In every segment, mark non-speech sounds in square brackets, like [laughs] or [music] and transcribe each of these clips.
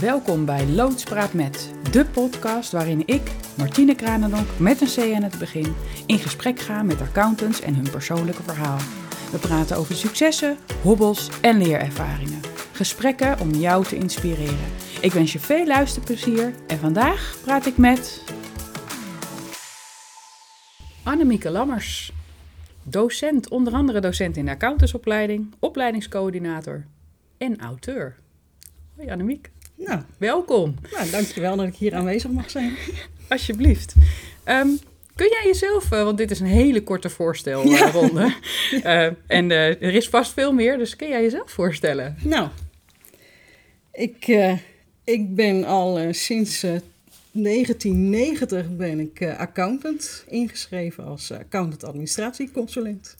Welkom bij Loodspraat met, de podcast waarin ik, Martine Kranendonk, met een C aan het begin, in gesprek ga met accountants en hun persoonlijke verhaal. We praten over successen, hobbels en leerervaringen. Gesprekken om jou te inspireren. Ik wens je veel luisterplezier en vandaag praat ik met... Annemieke Lammers, docent, onder andere docent in de accountantsopleiding, opleidingscoördinator en auteur. Hoi Annemiek. Nou, Welkom, nou, dankjewel dat ik hier aanwezig mag zijn. [laughs] alsjeblieft. Ehm, kun jij jezelf, eh, want dit is een hele korte voorstelronde, [laughs] Eh, en eh, er is vast veel meer, dus kun jij jezelf voorstellen? Nou, ik, ik ben al sinds eh, 1990 ben ik accountant, ingeschreven als accountant administratieconsulent.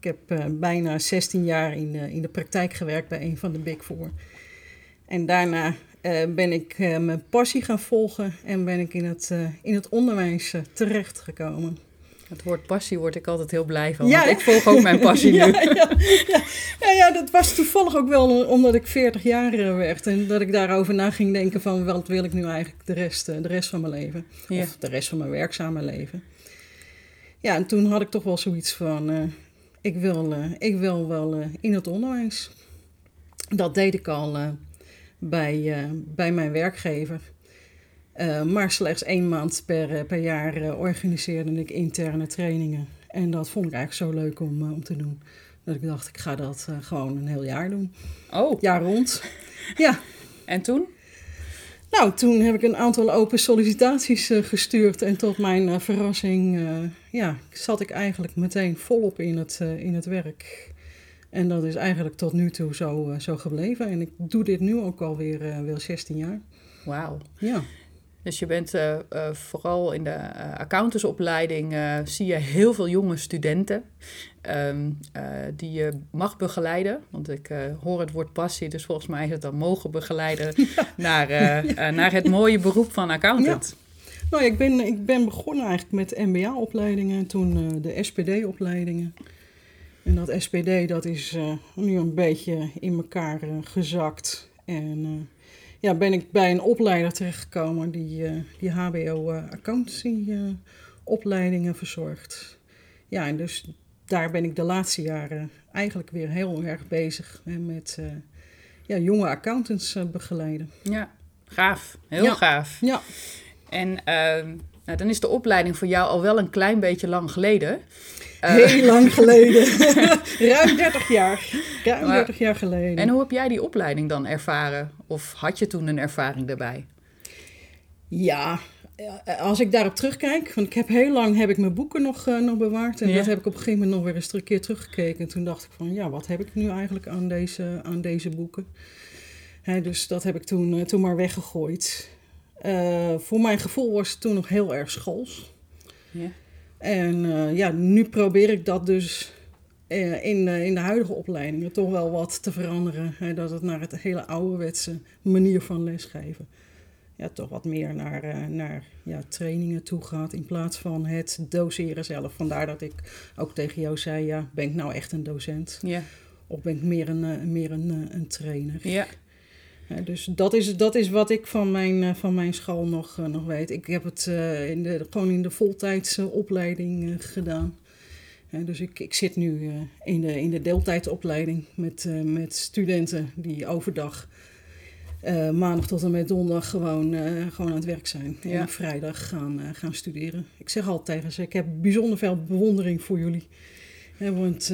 Ik heb bijna 16 jaar in, de in de praktijk gewerkt bij een van de Big Four. En daarna ben ik eh, mijn passie gaan volgen en ben ik in het, eh, in het onderwijs eh, terechtgekomen. Het woord passie word ik altijd heel blij van, Ja, want ik volg ook mijn passie [laughs] ja, nu. Ja, ja. Ja, dat was toevallig ook wel omdat ik 40 jaar eh, werd. En dat ik daarover na ging denken van wat wil ik nu eigenlijk de rest, eh, de rest van mijn leven. Of de rest van mijn werkzame leven. Ja, en toen had ik toch wel zoiets van, eh, ik, wil, eh, ik wil wel eh, in het onderwijs. Dat deed ik al eh, bij, eh, bij mijn werkgever. Eh, maar slechts één maand per, eh, per jaar organiseerde ik interne trainingen. En dat vond ik eigenlijk zo leuk om, om te doen. Dat ik dacht, ik ga dat gewoon een heel jaar doen. Oh, Jaar rond. Ja, en toen? nou, toen heb ik een aantal open sollicitaties gestuurd. En tot mijn verrassing ja, zat ik eigenlijk meteen volop in het, in het werk. En dat is eigenlijk tot nu toe zo, eh, zo gebleven. En ik doe dit nu ook alweer eh weer 16 jaar. Wauw. Ja. Dus je bent eh, vooral in de eh, accountantsopleiding, zie je heel veel jonge studenten ehm, eh, die je mag begeleiden. Want ik hoor het woord passie, dus volgens mij is het dan mogen begeleiden [laughs] [laughs] naar, naar het mooie beroep van accountant. Nou, ja, ik ben, ik ben begonnen eigenlijk met MBA-opleidingen en toen de SPD-opleidingen. En dat SPD, dat is eh, nu een beetje in elkaar eh, gezakt. En eh, ja, ben ik bij een opleider terechtgekomen die, die HBO-accountancy-opleidingen verzorgt. Ja, en dus daar ben ik de laatste jaren eigenlijk weer heel erg bezig hè, met ja, jonge accountants begeleiden. Ja, gaaf. Heel Ja. gaaf. Ja, En ehm, nou, dan is de opleiding voor jou al wel een klein beetje lang geleden. Eh, Heel lang geleden. [laughs] Ruim 30 jaar. Ruim Maar- 30 jaar geleden. en hoe heb jij die opleiding dan ervaren? Of had je toen een ervaring daarbij? Ja, eh, als ik daarop terugkijk, want ik heb heel lang heb ik mijn boeken nog, eh, nog bewaard. En Ja. dat heb ik op een gegeven moment nog weer eens een keer teruggekeken. En toen dacht ik van, ja, wat heb ik nu eigenlijk aan deze, aan deze boeken? Hè, dus dat heb ik toen, toen maar weggegooid. Eh, voor mijn gevoel was het toen nog heel erg schools. Ja. En eh, ja, nu probeer ik dat dus eh, in, de- in de huidige opleidingen toch wel wat te veranderen. Hè, dat het naar het hele ouderwetse manier van lesgeven. Ja, toch wat meer naar, naar ja, trainingen toe gaat in plaats van het doseren zelf. Vandaar dat ik ook tegen jou zei, ja, ben ik nou echt een docent? Ja. Of ben ik meer een, meer een, een trainer? Ja. Dus dat is, dat is wat ik van mijn, eh, van mijn school nog, eh, nog weet. Ik heb het eh, in de, gewoon in de voltijdse opleiding gedaan. Dus ik, ik zit nu in, de, in de deeltijdopleiding met, met studenten die overdag maandag tot en met donderdag gewoon, gewoon aan het werk zijn. Ja. En op vrijdag gaan, gaan studeren. Ik zeg altijd tegen ze, ik heb bijzonder veel bewondering voor jullie. Want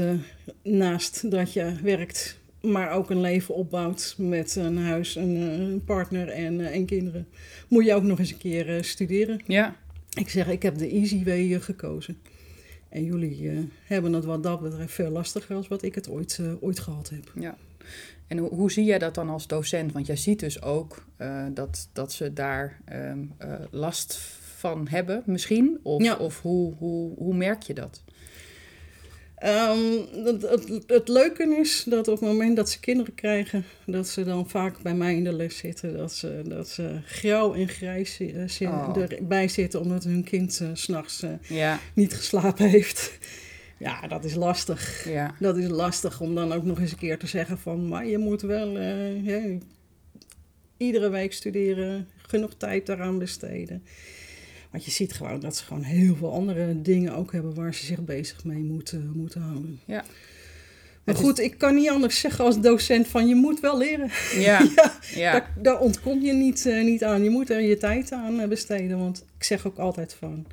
naast dat je werkt, maar ook een leven opbouwt met een huis, een, eh, een partner en, eh, en kinderen, moet je ook nog eens een keer eh, studeren. Ja. Ik zeg, ik heb de easy way gekozen. En jullie hebben het wat dat betreft veel lastiger als wat ik het ooit, ooit gehad heb. Ja. En hoe, hoe zie jij dat dan als docent? Want jij ziet dus ook dat, dat ze daar ehm, eh, last van hebben, misschien. Of, Ja. of hoe, hoe, hoe merk je dat? Ehm, het, het, het leuke is dat op het moment dat ze kinderen krijgen, dat ze dan vaak bij mij in de les zitten. Dat ze, dat ze grauw en grijs Oh. erbij zitten omdat hun kind eh, s s'nachts eh, Ja, niet geslapen heeft. [laughs] Ja, dat is lastig. ja, Dat is lastig om dan ook nog eens een keer te zeggen van, maar je moet wel, iedere week studeren, genoeg tijd daaraan besteden. Want je ziet gewoon dat ze gewoon heel veel andere dingen ook hebben waar ze zich bezig mee moeten, moeten houden. Ja. Maar goed, ik kan niet anders zeggen als docent van je moet wel leren. Ja, [laughs] Ja, ja. Daar, daar ontkom je niet, eh, niet aan. Je moet er je tijd aan eh, besteden. Want ik zeg ook altijd van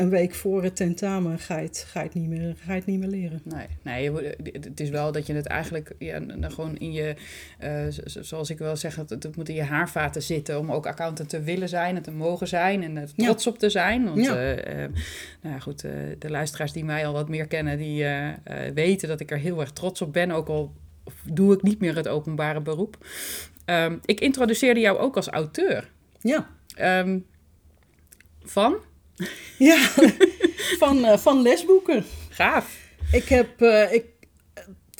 een week voor het tentamen ga je het, ga je het, niet, meer, ga je het niet meer leren. Nee, nee moet- het is wel dat je het eigenlijk ja, gewoon in je, eh, zoals ik wel zeg, het, het moet in je haarvaten zitten om ook accountant te willen zijn en te mogen zijn en er Ja. trots op te zijn. Want Ja. eh, eh, nou ja, goed, eh, de luisteraars die mij al wat meer kennen, die eh, eh, weten dat ik er heel erg trots op ben, ook al doe ik niet meer het openbare beroep. Ehm, ik introduceerde jou ook als auteur. Ja, Ehm, van? [laughs] ja. van, eh, van lesboeken. Gaaf. Ik heb, eh, ik,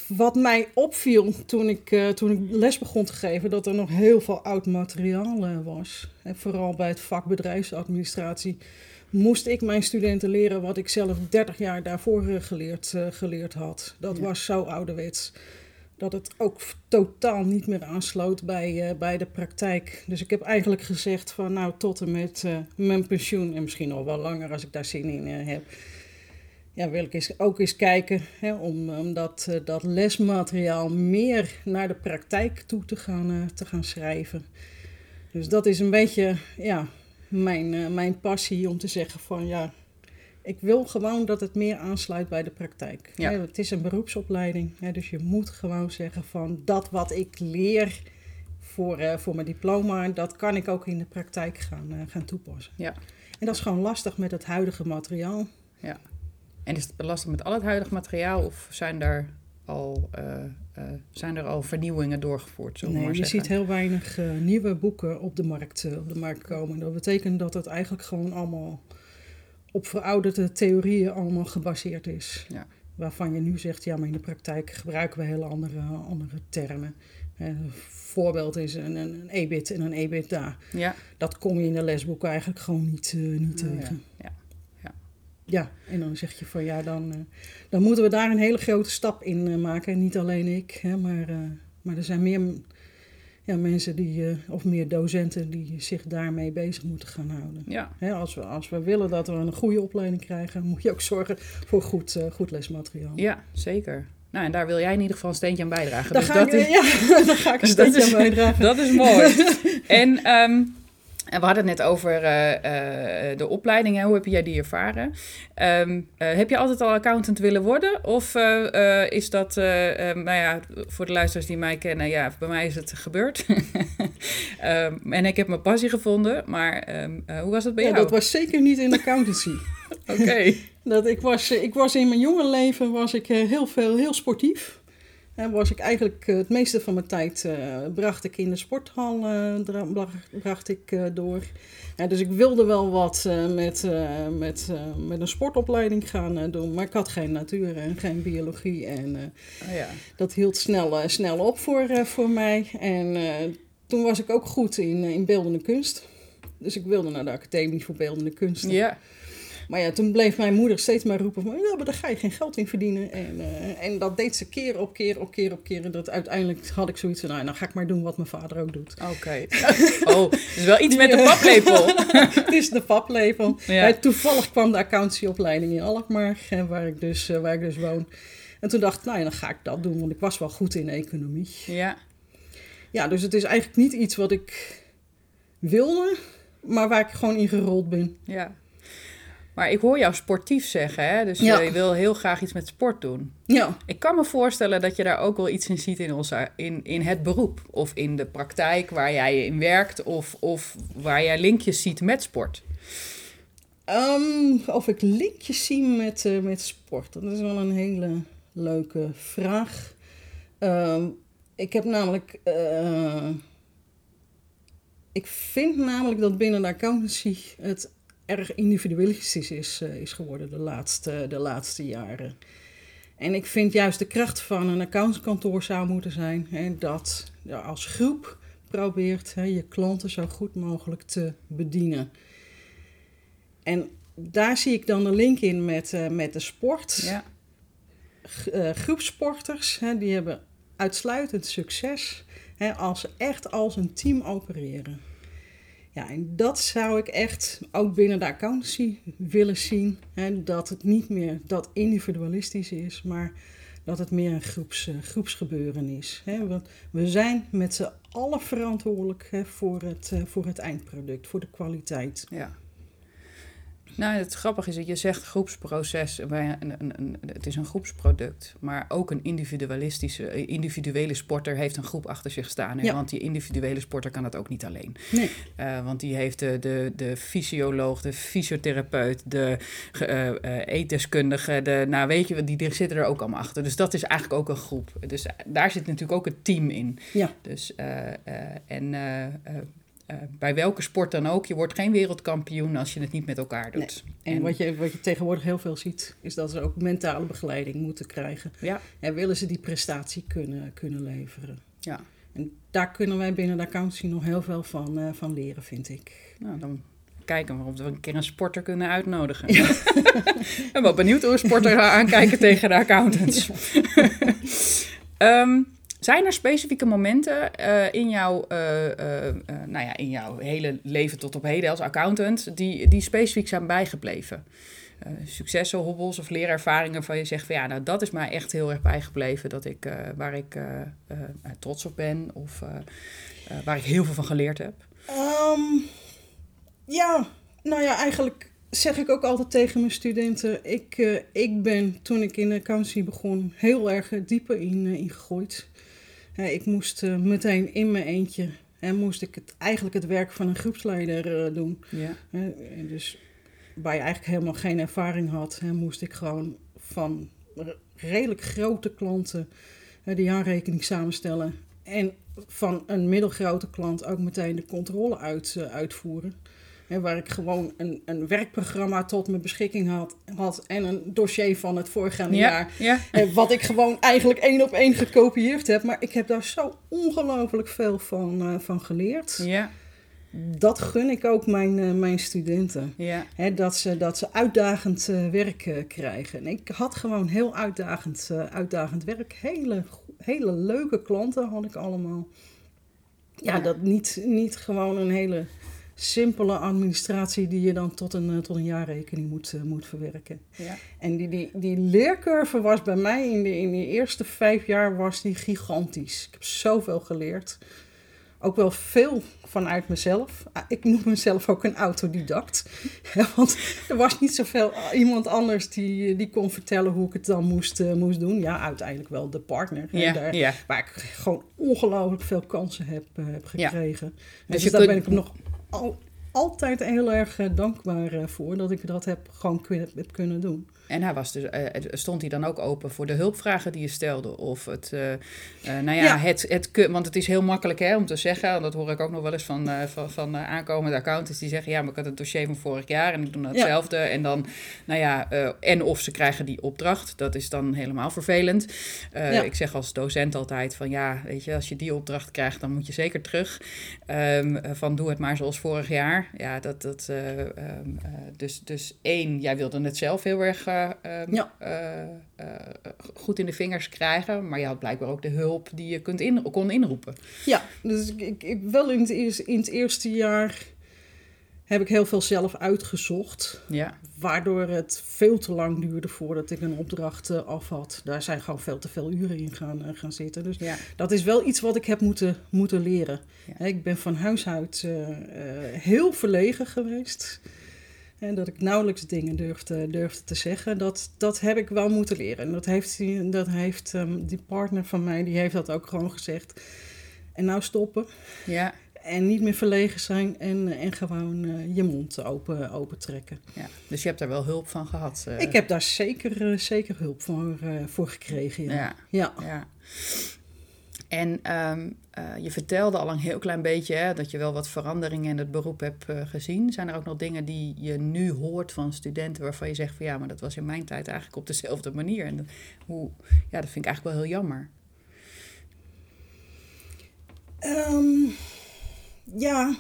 wat mij opviel toen ik, eh, toen ik les begon te geven, dat er nog heel veel oud materiaal was. En vooral bij het vak bedrijfsadministratie moest ik mijn studenten leren wat ik zelf 30 jaar daarvoor geleerd, geleerd had. Dat Ja. was zo ouderwets. Dat het ook totaal niet meer aansloot bij, eh, bij de praktijk. Dus ik heb eigenlijk gezegd van nou tot en met eh, mijn pensioen en misschien nog wel langer als ik daar zin in eh, heb ja, wil ik ook eens kijken hè, om, om dat, dat lesmateriaal meer naar de praktijk toe te gaan, te gaan schrijven. Dus dat is een beetje ja, mijn, mijn passie om te zeggen van ja, ik wil gewoon dat het meer aansluit bij de praktijk. Ja. Het is een beroepsopleiding, dus je moet gewoon zeggen van dat wat ik leer voor, eh, voor mijn diploma, dat kan ik ook in de praktijk gaan, eh, gaan toepassen. Ja. En dat is gewoon lastig met het huidige materiaal. En is het lastig met al het huidige materiaal of zijn daar al, eh, zijn er al vernieuwingen doorgevoerd? Nee, maar je ziet heel weinig nieuwe boeken op de, markt, op de markt komen. Dat betekent dat het eigenlijk gewoon allemaal op verouderde theorieën allemaal gebaseerd is. Ja. Waarvan je nu zegt, ja, maar in de praktijk gebruiken we hele andere, andere termen. Eh, Een voorbeeld is een, een, een EBIT en een EBITDA. Ja, Dat kom je in de lesboeken eigenlijk gewoon niet, eh, niet Oh, ja. tegen. Ja. Ja, en dan zeg je van ja, dan, eh, dan moeten we daar een hele grote stap in eh, maken. En niet alleen ik, hè, maar, eh, maar er zijn meer ja, mensen die, eh, of meer docenten die zich daarmee bezig moeten gaan houden. ja. Hè, als, we, als we willen dat we een goede opleiding krijgen, moet je ook zorgen voor goed, eh, goed lesmateriaal. ja, zeker. Nou, en daar wil jij in ieder geval een steentje aan bijdragen. Daar dus ga dat, ik, is, ja, [laughs] daar ga ik een [laughs] dus steentje aan bijdragen. dat is mooi. [laughs] en ehm, en we hadden het net over eh, eh, de opleiding. Hè? Hoe heb jij die ervaren? Ehm, eh, heb je altijd al accountant willen worden? Of is dat, nou ja, voor de luisteraars die mij kennen, ja, bij mij is het gebeurd. [laughs] Ehm, en ik heb mijn passie gevonden. Maar ehm, eh, hoe was het bij Ja, jou? dat was zeker niet in accountancy. [laughs] Oké. [laughs] Dat ik, was, ik was in mijn jonge leven was ik heel veel, heel sportief. Was ik eigenlijk eh, het meeste van mijn tijd eh, bracht ik in de sporthal eh, bracht, ik door. Dus ik wilde wel wat met, met, met een sportopleiding gaan doen, maar ik had geen natuur en geen biologie. En Oh, ja. dat hield snel, snel op voor, voor mij. En toen was ik ook goed in, in beeldende kunst. Dus ik wilde naar de Academie voor Beeldende Kunsten. ja. Maar ja, toen bleef mijn moeder steeds maar roepen van... Ja, maar daar ga je geen geld in verdienen. En, eh, en dat deed ze keer op keer op keer op keer. En dat uiteindelijk had ik zoiets van... Nou, dan ga ik maar doen wat mijn vader ook doet. Oké. [laughs] Oh, dus wel iets met een paplepel. [laughs] Het is de paplepel. Ja. Toevallig kwam de accountantieopleiding in Alkmaar, eh, waar, ik dus, eh, waar ik dus woon. En toen dacht ik, nou ja, dan ga ik dat doen. Want ik was wel goed in economie. Ja. Ja, dus het is eigenlijk niet iets wat ik wilde... maar waar ik gewoon in gerold ben. Ja. Maar ik hoor jou sportief zeggen, hè? Dus Ja. je wil heel graag iets met sport doen. Ja, Ik kan me voorstellen dat je daar ook wel iets in ziet in, onze, in, in het beroep. Of in de praktijk waar jij in werkt. Of, of waar jij linkjes ziet met sport. Ehm, of ik linkjes zie met, eh, met sport. Dat is wel een hele leuke vraag. Ehm, ik heb namelijk. eh, ik vind namelijk dat binnen de accountancy het erg individualistisch is, eh, is geworden de laatste, de laatste jaren. En ik vind juist de kracht van een accountskantoor zou moeten zijn hè, dat je als groep probeert hè, je klanten zo goed mogelijk te bedienen. En daar zie ik dan de link in met, eh, met de sport. Ja. Eh, groepsporters, hè, die hebben uitsluitend succes hè, als ze echt als een team opereren. Ja, en dat zou ik echt ook binnen de accountancy willen zien. Hè, dat het niet meer dat individualistisch is, maar dat het meer een groeps, uh, groepsgebeuren is. Hè? Want we zijn met z'n allen verantwoordelijk hè, voor, het, uh, voor het eindproduct, voor de kwaliteit. Ja. Nou, het grappige is dat je zegt groepsproces. Een, een, een, het is een groepsproduct. Maar ook een individualistische, eh, individuele sporter heeft een groep achter zich staan. Hè? Ja. Want die individuele sporter kan het ook niet alleen. Nee. Uh, want die heeft de, de, de fysioloog, de fysiotherapeut, de uh, eetdeskundige. De, nou, weet je, die, die zitten er ook allemaal achter. Dus dat is eigenlijk ook een groep. Dus daar zit natuurlijk ook een team in. Ja. Dus, en uh, bij welke sport dan ook, je wordt geen wereldkampioen als je het niet met elkaar doet. Nee. En, en, wat, je, wat je tegenwoordig heel veel ziet, is dat ze ook mentale begeleiding moeten krijgen. Ja. En willen ze die prestatie kunnen, kunnen leveren. Ja. En daar kunnen wij binnen de accountancy nog heel veel van, uh, van leren, vind ik. Nou, dan kijken we of we een keer een sporter kunnen uitnodigen. Ja. [laughs] ik ben wel benieuwd hoe een sporter [laughs] aankijken tegen de accountants. [laughs] um, zijn er specifieke momenten uh, in, jouw, uh, uh, nou ja, in jouw hele leven tot op heden als accountant die, die specifiek zijn bijgebleven? successen, hobbels of leerervaringen van je zegt van ja, nou dat is mij echt heel erg bijgebleven. Dat ik, waar ik trots op ben of waar ik heel veel van geleerd heb? Um, ja, nou ja, eigenlijk zeg ik ook altijd tegen mijn studenten. Ik, ik ben toen ik in de accountancy begon heel erg dieper in, in gegooid. Ik moest uh, meteen in mijn eentje en moest ik het, eigenlijk het werk van een groepsleider uh, doen. Ja. dus waar je eigenlijk helemaal geen ervaring had, moest ik gewoon van redelijk grote klanten de jaarrekening samenstellen. En van een middelgrote klant ook meteen de controle uit, uh, uitvoeren. Hè, waar ik gewoon een, een werkprogramma tot mijn beschikking had, had en een dossier van het voorgaande ja, jaar. Ja. Hè, wat ik gewoon eigenlijk één op één gekopieerd heb. Maar ik heb daar zo ongelooflijk veel van, uh, van geleerd. Ja. Dat gun ik ook mijn, uh, mijn studenten. Ja. Hè, dat, ze, dat ze uitdagend uh, werk krijgen. En ik had gewoon heel uitdagend, uitdagend werk. Hele, hele leuke klanten had ik allemaal. Ja, ja. dat niet, niet gewoon een hele simpele administratie die je dan tot een, tot een jaarrekening moet, uh, moet verwerken. Ja. En die, die, die leercurve was bij mij in de, in de eerste vijf jaar was die gigantisch. Ik heb zoveel geleerd. Ook wel veel vanuit mezelf. Ik noem mezelf ook een autodidact. [laughs] Want er was niet zoveel iemand anders die, die kon vertellen hoe ik het dan moest, uh, moest doen. Ja, uiteindelijk wel de partner. Ja, daar, ja. Waar ik gewoon ongelooflijk veel kansen heb, uh, heb gekregen. Ja. Dus, dus daar ben ik nog al, altijd heel erg uh, dankbaar uh, voor dat ik dat heb gewoon heb kunnen doen. En hij was dus, uh, stond hij dan ook open voor de hulpvragen die je stelde? Of het, nou ja, ja, Het, het, want het is heel makkelijk hè, om te zeggen, dat hoor ik ook nog wel eens van, van, van aankomende accountants die zeggen, ja, maar ik had het dossier van vorig jaar en ik doe hetzelfde. Ja. En dan, nou ja, en of ze krijgen die opdracht, dat is dan helemaal vervelend. Ja. Ik zeg als docent altijd van, ja, weet je, als je die opdracht krijgt, dan moet je zeker terug. Um, van doe het maar zoals vorig jaar. Ja, dat, dat, um, uh, dus, dus één, jij wilde het zelf heel erg um, ja. goed in de vingers krijgen, maar je had blijkbaar ook de hulp die je kunt in, kon inroepen. Ja, dus ik, ik, wel in het, eerste, in het eerste jaar heb ik heel veel zelf uitgezocht. Ja. Waardoor het veel te lang duurde voordat ik een opdracht uh, af had. Daar zijn gewoon veel te veel uren in gaan, uh, gaan zitten. Dus ja. dat is wel iets wat ik heb moeten, moeten leren. Ja. Ik ben van huis uit uh, heel verlegen geweest. En dat ik nauwelijks dingen durfde, durfde te zeggen. Dat, dat heb ik wel moeten leren. En dat heeft, die, dat heeft um, die partner van mij, die heeft dat ook gewoon gezegd. En nou stoppen. Ja. En niet meer verlegen zijn en, en gewoon uh, je mond open, open trekken. Ja, dus je hebt daar wel hulp van gehad? Uh... Ik heb daar zeker, uh, zeker hulp voor, voor gekregen. Ja. ja. ja. ja. En um, je vertelde al een heel klein beetje hè, dat je wel wat veranderingen in het beroep hebt gezien. Zijn er ook nog dingen die je nu hoort van studenten waarvan je zegt van ja, maar dat was in mijn tijd eigenlijk op dezelfde manier. En dat, hoe, ja, dat vind ik eigenlijk wel heel jammer. Um... Ja,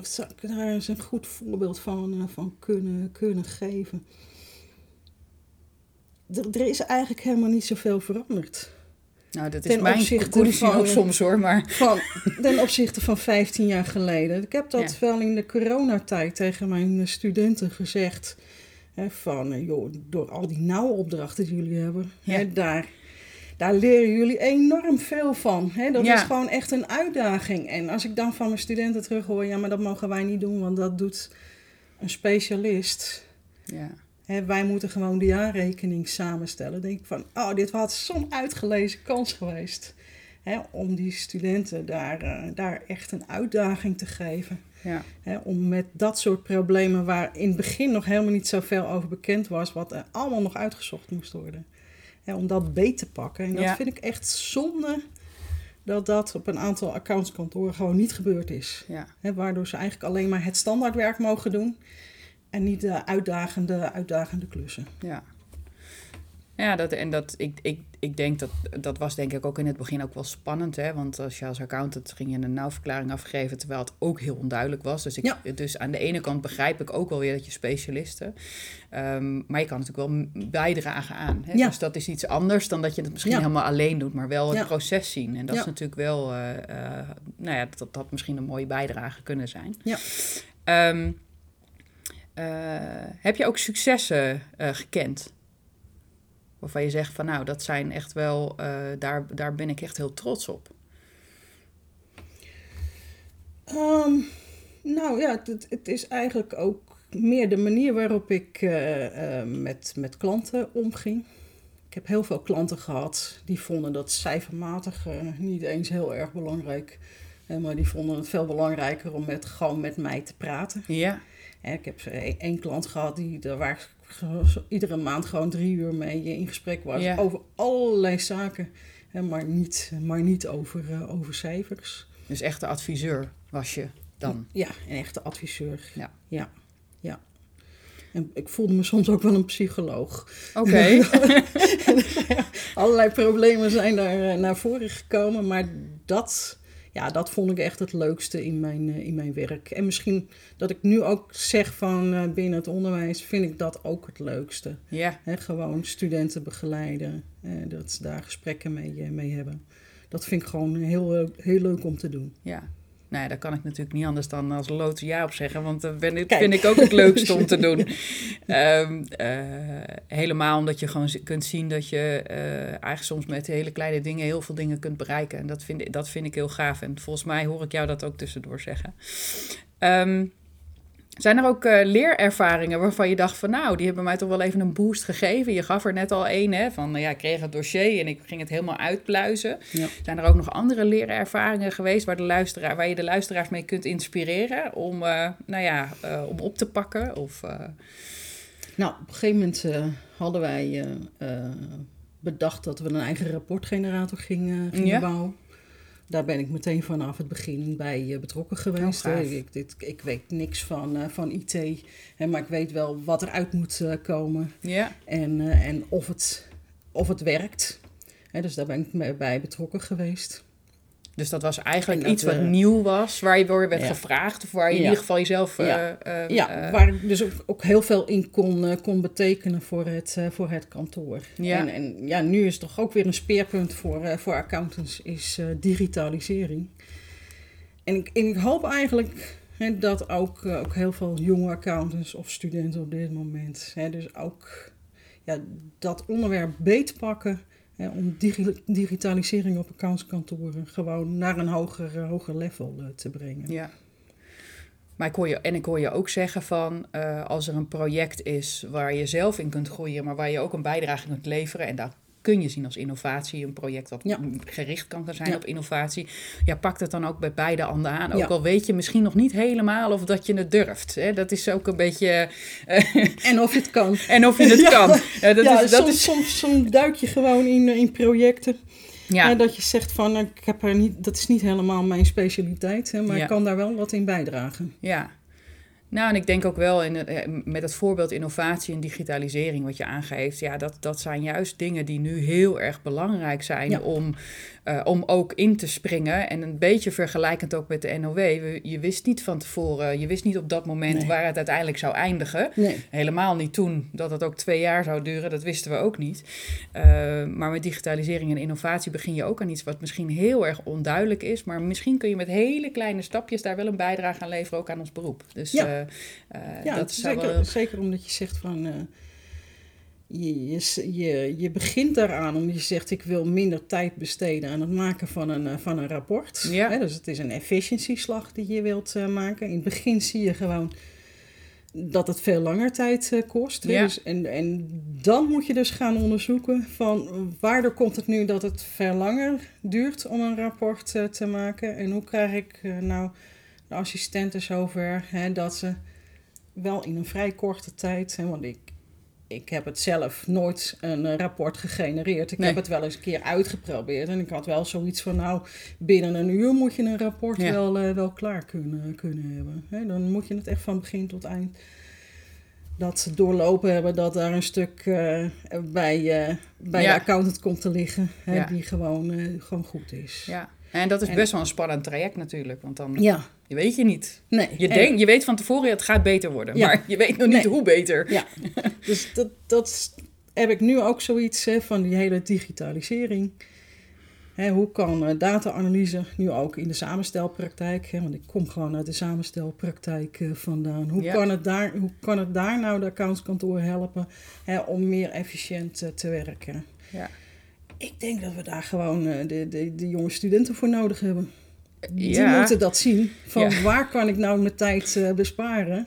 zou ik daar eens een goed voorbeeld van, van kunnen, kunnen geven? Er is eigenlijk helemaal niet zoveel veranderd. Nou, dat is Ten mijn opzichte conclusie van- ook soms hoor, maar... Van, ten opzichte van 15 jaar geleden. Ik heb dat wel in de coronatijd tegen mijn eh, studenten gezegd. Hè, van, eh, joh, door al die nauwe opdrachten die jullie hebben, Ja. hè, daar, daar leren jullie enorm veel van. Hè. Dat Ja. is gewoon echt een uitdaging. En als ik dan van mijn studenten terug hoor, ja, maar dat mogen wij niet doen, want dat doet een specialist. Ja. Wij moeten gewoon de jaarrekening samenstellen. Dan denk ik van, oh, dit was zo'n uitgelezen kans geweest. Hè, om die studenten daar, eh, daar echt een uitdaging te geven. Ja. Hè, om met dat soort problemen, waar in het begin nog helemaal niet zoveel over bekend was, wat er allemaal nog uitgezocht moest worden. Hè, om dat beet te pakken. En dat Ja. vind ik echt zonde dat dat op een aantal accountskantoren gewoon niet gebeurd is. Ja. Waardoor ze eigenlijk alleen maar het standaardwerk mogen doen. En niet de uitdagende, uitdagende klussen. Ja. Ja, dat, en dat, ik, ik, ik denk dat dat was denk ik ook in het begin ook wel spannend. Hè? Want als je als accountant ging je een nauwverklaring afgeven, terwijl het ook heel onduidelijk was. Dus, ik, Ja. dus aan de ene kant begrijp ik ook wel weer dat je specialisten. ehm, maar je kan natuurlijk wel bijdragen aan. Hè? Ja. Dus dat is iets anders dan dat je het misschien Ja. helemaal alleen doet, maar wel het proces zien. En dat is natuurlijk wel, eh, eh, nou ja, dat had misschien een mooie bijdrage kunnen zijn. Ja. Ehm, eh, heb je ook successen eh, gekend? Waarvan je zegt van nou, dat zijn echt wel, eh, daar, daar ben ik echt heel trots op. Ehm, nou ja, het, het is eigenlijk ook meer de manier waarop ik eh, eh, met, met klanten omging. Ik heb heel veel klanten gehad die vonden dat cijfermatig eh, niet eens heel erg belangrijk. Eh, maar die vonden het veel belangrijker om met, gewoon met mij te praten. Ja, Hè, ik heb eh, één klant gehad die, daar waar ik iedere maand gewoon drie uur mee eh, in gesprek was. Ja. Over allerlei zaken, hè, maar niet, maar niet over, eh, over cijfers. dus echt de adviseur was je dan. Ja, een echte adviseur. Ja. ja. ja. En ik voelde me soms ook wel een psycholoog. Oké. [laughs] Allerlei problemen zijn daar naar voren gekomen, maar dat, ja, dat vond ik echt het leukste in mijn, eh, in mijn werk. En misschien dat ik nu ook zeg van eh, binnen het onderwijs, vind ik dat ook het leukste. ja, gewoon studenten begeleiden, eh, dat ze daar gesprekken mee, mee hebben. Dat vind ik gewoon heel, heel leuk om te doen. ja. Nou ja, daar kan ik natuurlijk niet anders dan als lood ja op zeggen. Want dat ben ik, Kijk. vind ik ook het leukste om te doen. [laughs] Ehm, eh, helemaal omdat je gewoon kunt zien dat je eh, eigenlijk soms met hele kleine dingen heel veel dingen kunt bereiken. En dat vind, ik- dat vind ik heel gaaf. En volgens mij hoor ik jou dat ook tussendoor zeggen. Ehm, zijn er ook eh, leerervaringen waarvan je dacht van nou, die hebben mij toch wel even een boost gegeven? Je gaf er net al één, hè, van nou ja, ik kreeg het dossier en ik ging het helemaal uitpluizen. Ja. Zijn er ook nog andere leerervaringen geweest waar, de luisteraar, waar je de luisteraars mee kunt inspireren om, eh, nou ja, eh, om op te pakken? Of, eh, Nou, op een gegeven moment eh, hadden wij eh, eh, bedacht dat we een eigen rapportgenerator gingen, gingen Ja. bouwen. Daar ben ik meteen vanaf het begin bij eh, betrokken geweest. Oh, ik, dit, ik weet niks van, eh, van IT, hè, maar ik weet wel wat eruit moet eh, komen ja, en, en of, het, of het werkt. Hè, dus daar ben ik bij betrokken geweest. Dus dat was eigenlijk dat iets wat we- nieuw was, waar je door werd Ja. gevraagd of waar je in ieder geval jezelf... eh, Ja. eh, Ja, eh, waar ik dus ook, ook heel veel in kon, eh, kon betekenen voor het, eh, voor het kantoor. Ja. En, en ja, nu is toch ook weer een speerpunt voor, eh, voor accountants is eh, digitalisering. En ik, en ik hoop eigenlijk hè, dat ook, eh, ook heel veel jonge accountants of studenten op dit moment, hè, dus ook ja, dat onderwerp beetpakken. Om digi- digitalisering op accountskantoren gewoon naar een hoger, eh, hoger level eh, te brengen. Ja. Maar ik hoor je, en ik hoor je ook zeggen van eh, als er een project is waar je zelf in kunt groeien, maar waar je ook een bijdrage kunt leveren. En dat kun je zien als innovatie, een project dat Ja. gericht kan zijn Ja. op innovatie. Ja, pak het dan ook bij beide handen aan. Ook al weet je misschien nog niet helemaal of dat je het durft. Hè? Dat is ook een beetje. eh, En of je het kan. [laughs] en of je het kan. Ja, dat ja, is, dat soms, is, soms, soms duik je gewoon in, in projecten. ja. hè, dat je zegt van, ik heb er niet, dat is niet helemaal mijn specialiteit. Hè, maar Ja. ik kan daar wel wat in bijdragen. Ja. Nou, en ik denk ook wel in, eh, met het voorbeeld innovatie en digitalisering wat je aangeeft. Ja, dat, dat zijn juist dingen die nu heel erg belangrijk zijn om, uh, om ook in te springen. En een beetje vergelijkend ook met de NOW. Je wist niet van tevoren, je wist niet op dat moment waar het uiteindelijk zou eindigen. Nee. Helemaal niet toen dat het ook twee jaar zou duren, dat wisten we ook niet. Uh, maar met digitalisering en innovatie begin je ook aan iets wat misschien heel erg onduidelijk is. Maar misschien kun je met hele kleine stapjes daar wel een bijdrage aan leveren, ook aan ons beroep. Dus ja. Uh, ja, dat zeker, zeker omdat je zegt van. Je, je, je begint daaraan omdat je zegt: ik wil minder tijd besteden aan het maken van een, uh, van een rapport. Ja. dus het is een efficiëntieslag die je wilt maken. In het begin zie je gewoon dat het veel langer tijd kost. Ja. Dus, en, en dan moet je dus gaan onderzoeken van waardoor komt het nu dat het veel langer duurt om een rapport te maken. En hoe krijg ik nou de assistenten zover hè, dat ze wel in een vrij korte tijd, hè, want ik, ik heb het zelf nooit een eh, rapport gegenereerd. Ik heb het wel eens een keer uitgeprobeerd en ik had wel zoiets van, nou, binnen een uur moet je een rapport wel, uh, wel klaar kunnen, kunnen hebben. Dan moet je het echt van begin tot eind dat doorlopen hebben dat daar een stuk uh, bij, uh, bij de accountant komt te liggen, die gewoon, gewoon goed is. Ja, en dat is best wel een spannend traject natuurlijk, want dan ja. je weet je niet. Nee. Je, denk, je weet van tevoren, het gaat beter worden, maar je weet nog niet hoe beter. Ja, [laughs] dus dat, dat heb ik nu ook zoiets hè, van die hele digitalisering. Hè, hoe kan uh, data-analyse nu ook in de samenstelpraktijk, hè, want ik kom gewoon uit de samenstelpraktijk uh, vandaan. Hoe, kan het daar, hoe kan het daar nou de accountskantoor helpen hè, om meer efficiënt uh, te werken? Ja. Ik denk dat we daar gewoon de, de, de jonge studenten voor nodig hebben. Die moeten dat zien. Van waar kan ik nou mijn tijd besparen?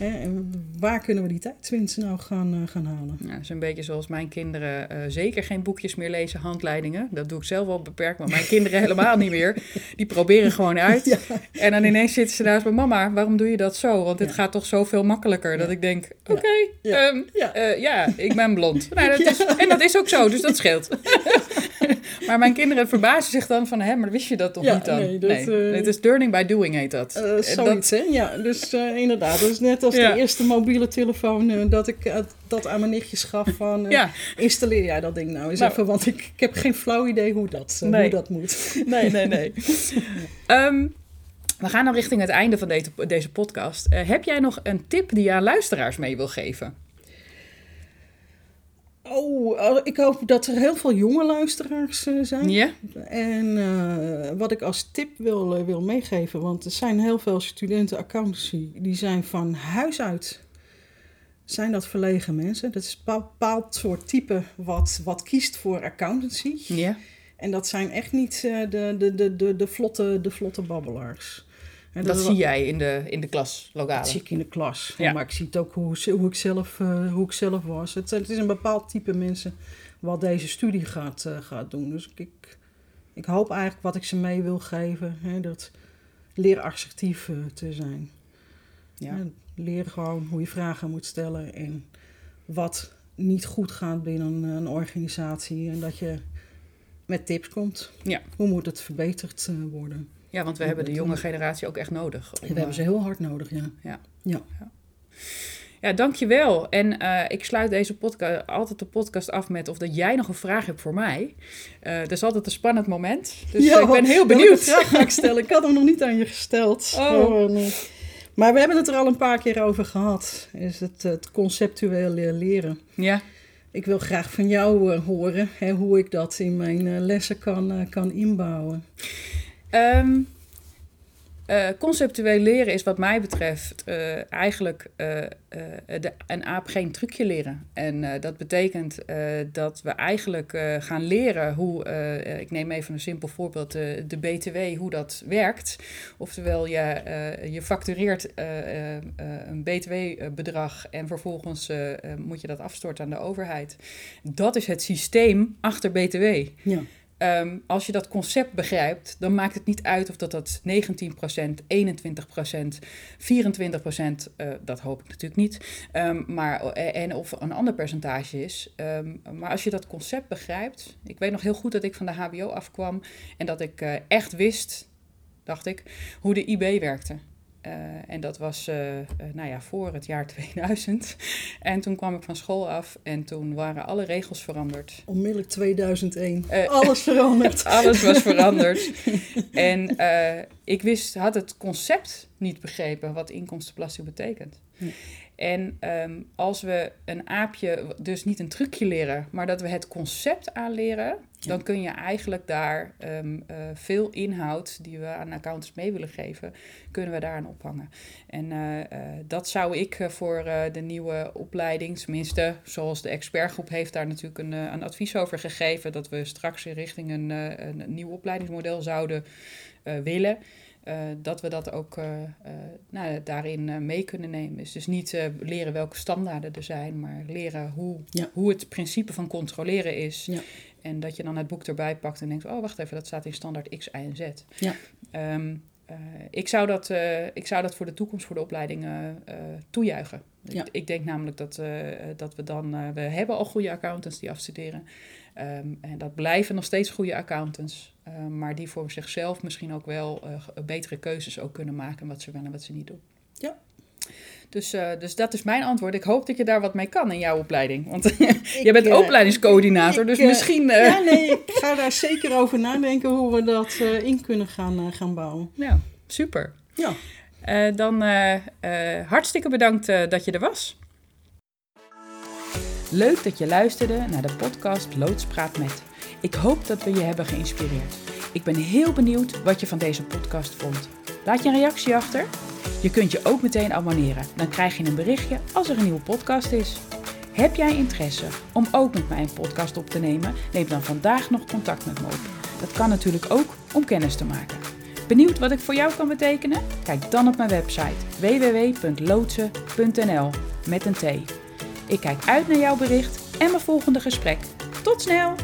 En waar kunnen we die tijdswinst nou gaan, uh, gaan halen? Ja, is een beetje zoals mijn kinderen uh, zeker geen boekjes meer lezen, handleidingen. Dat doe ik zelf wel beperkt, maar mijn kinderen [laughs] helemaal niet meer. Die proberen gewoon uit. En dan ineens zitten ze naast mijn mama. Waarom doe je dat zo? Want het gaat toch zoveel makkelijker. Dat ik denk, oké, okay, ja. Um, ja. ik ben blond. Nou, dat [laughs] is, en dat is ook zo, dus dat scheelt. [laughs] [laughs] maar mijn kinderen verbazen zich dan van, hè, maar wist je dat toch niet dan? Nee, dat, nee. het is learning by doing heet dat. zoiets, dat, hè? Ja, dus inderdaad, dat is net als de eerste mobiele telefoon uh, dat ik uh, dat aan mijn nichtjes gaf van uh, ja. installeer jij dat ding nou eens nou. even, want ik, ik heb geen flauw idee hoe dat, nee. hoe dat moet. [laughs] Nee, nee, nee. um, [laughs] we gaan dan richting het einde van deze, deze podcast. heb jij nog een tip die je aan luisteraars mee wil geven? Oh, ik hoop dat er heel veel jonge luisteraars uh, zijn. Ja. En uh, wat ik als tip wil, uh, wil meegeven, want er zijn heel veel studenten accountancy, die zijn van huis uit, zijn dat verlegen mensen. Dat is een bepaald soort type wat, wat kiest voor accountancy. Ja. En dat zijn echt niet de, de, de, de, de, vlotte, de vlotte babbelaars. En dat, zie jij in de, in de klas, lokale? Dat zie ik in de klas. Ja. Maar ik zie het ook hoe, hoe, ik, zelf, uh, hoe ik zelf was. Het, het, is een bepaald type mensen wat deze studie gaat, uh, gaat doen. Dus ik, ik hoop eigenlijk wat ik ze mee wil geven, hè, dat leer assertief uh, te zijn. Ja. leer gewoon hoe je vragen moet stellen en wat niet goed gaat binnen een organisatie. En dat je met tips komt. Ja. Hoe moet het verbeterd worden? Ja, want we hebben de jonge generatie ook echt nodig. we hebben ze heel hard nodig, ja. Ja, ja. ja. ja dankjewel. En uh, ik sluit deze podcast, altijd de podcast af met of dat jij nog een vraag hebt voor mij. Uh, dat is altijd een spannend moment. Dus ja, ik ben heel benieuwd. vraag ga ik [laughs] stellen. Ik had hem nog niet aan je gesteld. Oh. oh nee. Maar we hebben het er al een paar keer over gehad. Is het, het conceptueel leren. Ja. Ik wil graag van jou uh, horen hè, hoe ik dat in mijn lessen kan, kan inbouwen. Um, uh, conceptueel leren is wat mij betreft uh, eigenlijk uh, de, een aap geen trucje leren. En dat betekent dat we eigenlijk gaan leren hoe, ik neem even een simpel voorbeeld, de BTW, hoe dat werkt. Oftewel, je, je factureert een BTW-bedrag en vervolgens moet je dat afstorten aan de overheid. Dat is het systeem achter BTW. Ja. Um, als je dat concept begrijpt, dan maakt het niet uit of dat, dat 19%, 21%, 24%, uh, dat hoop ik natuurlijk niet, um, maar, eh, en of een ander percentage is. Um, maar als je dat concept begrijpt, ik weet nog heel goed dat ik van de HBO afkwam en dat ik uh, echt wist, dacht ik, hoe de IB werkte. Eh, en dat was uh, uh, nou ja, voor het jaar [laughs] 2000. En toen kwam ik van school af en toen waren alle regels veranderd. Onmiddellijk 2001. [laughs] alles veranderd. alles was veranderd. en ik wist, had het concept niet begrepen wat inkomstenbelasting betekent. En um, als we een aapje dus niet een trucje leren, maar dat we het concept aanleren, dan kun je eigenlijk daar um, uh, veel inhoud die we aan accountants mee willen geven, kunnen we daaraan ophangen. En uh, uh, dat zou ik voor de nieuwe opleiding, tenminste, zoals de expertgroep heeft daar natuurlijk een, een advies over gegeven, dat we straks in richting een, een nieuw opleidingsmodel zouden willen. Uh, dat we dat ook uh, uh, nou, daarin mee kunnen nemen. Is dus niet leren welke standaarden er zijn, maar leren hoe, ja. hoe het principe van controleren is. Ja. En dat je dan het boek erbij pakt en denkt: oh, wacht even, dat staat in standaard X, Y en Z. Ja. Um, ik, zou dat, ik zou dat voor de toekomst, voor de opleiding toejuichen. Ja. Ik, ik, denk namelijk dat, dat we dan, we hebben al goede accountants die afstuderen. Um, en dat blijven nog steeds goede accountants, uh, maar die voor zichzelf misschien ook wel uh, betere keuzes ook kunnen maken wat ze willen en wat ze niet doen. Ja. Dus, uh, dus dat is mijn antwoord. Ik hoop dat je daar wat mee kan in jouw opleiding. Want [laughs] je bent opleidingscoördinator, dus misschien... Ja, nee, ik ga daar [laughs] zeker over nadenken hoe we dat in kunnen gaan, gaan bouwen. Ja, super. Ja. dan hartstikke bedankt dat je er was. Leuk dat je luisterde naar de podcast Loodspraat met. Ik hoop dat we je hebben geïnspireerd. Ik ben heel benieuwd wat je van deze podcast vond. Laat je een reactie achter. Je kunt je ook meteen abonneren. Dan krijg je een berichtje als er een nieuwe podcast is. Heb jij interesse om ook met mij een podcast op te nemen? Neem dan vandaag nog contact met me op. Dat kan natuurlijk ook om kennis te maken. Benieuwd wat ik voor jou kan betekenen? Kijk dan op mijn website www.loodsen.nl met een T. Ik kijk uit naar jouw bericht en mijn volgende gesprek. Tot snel!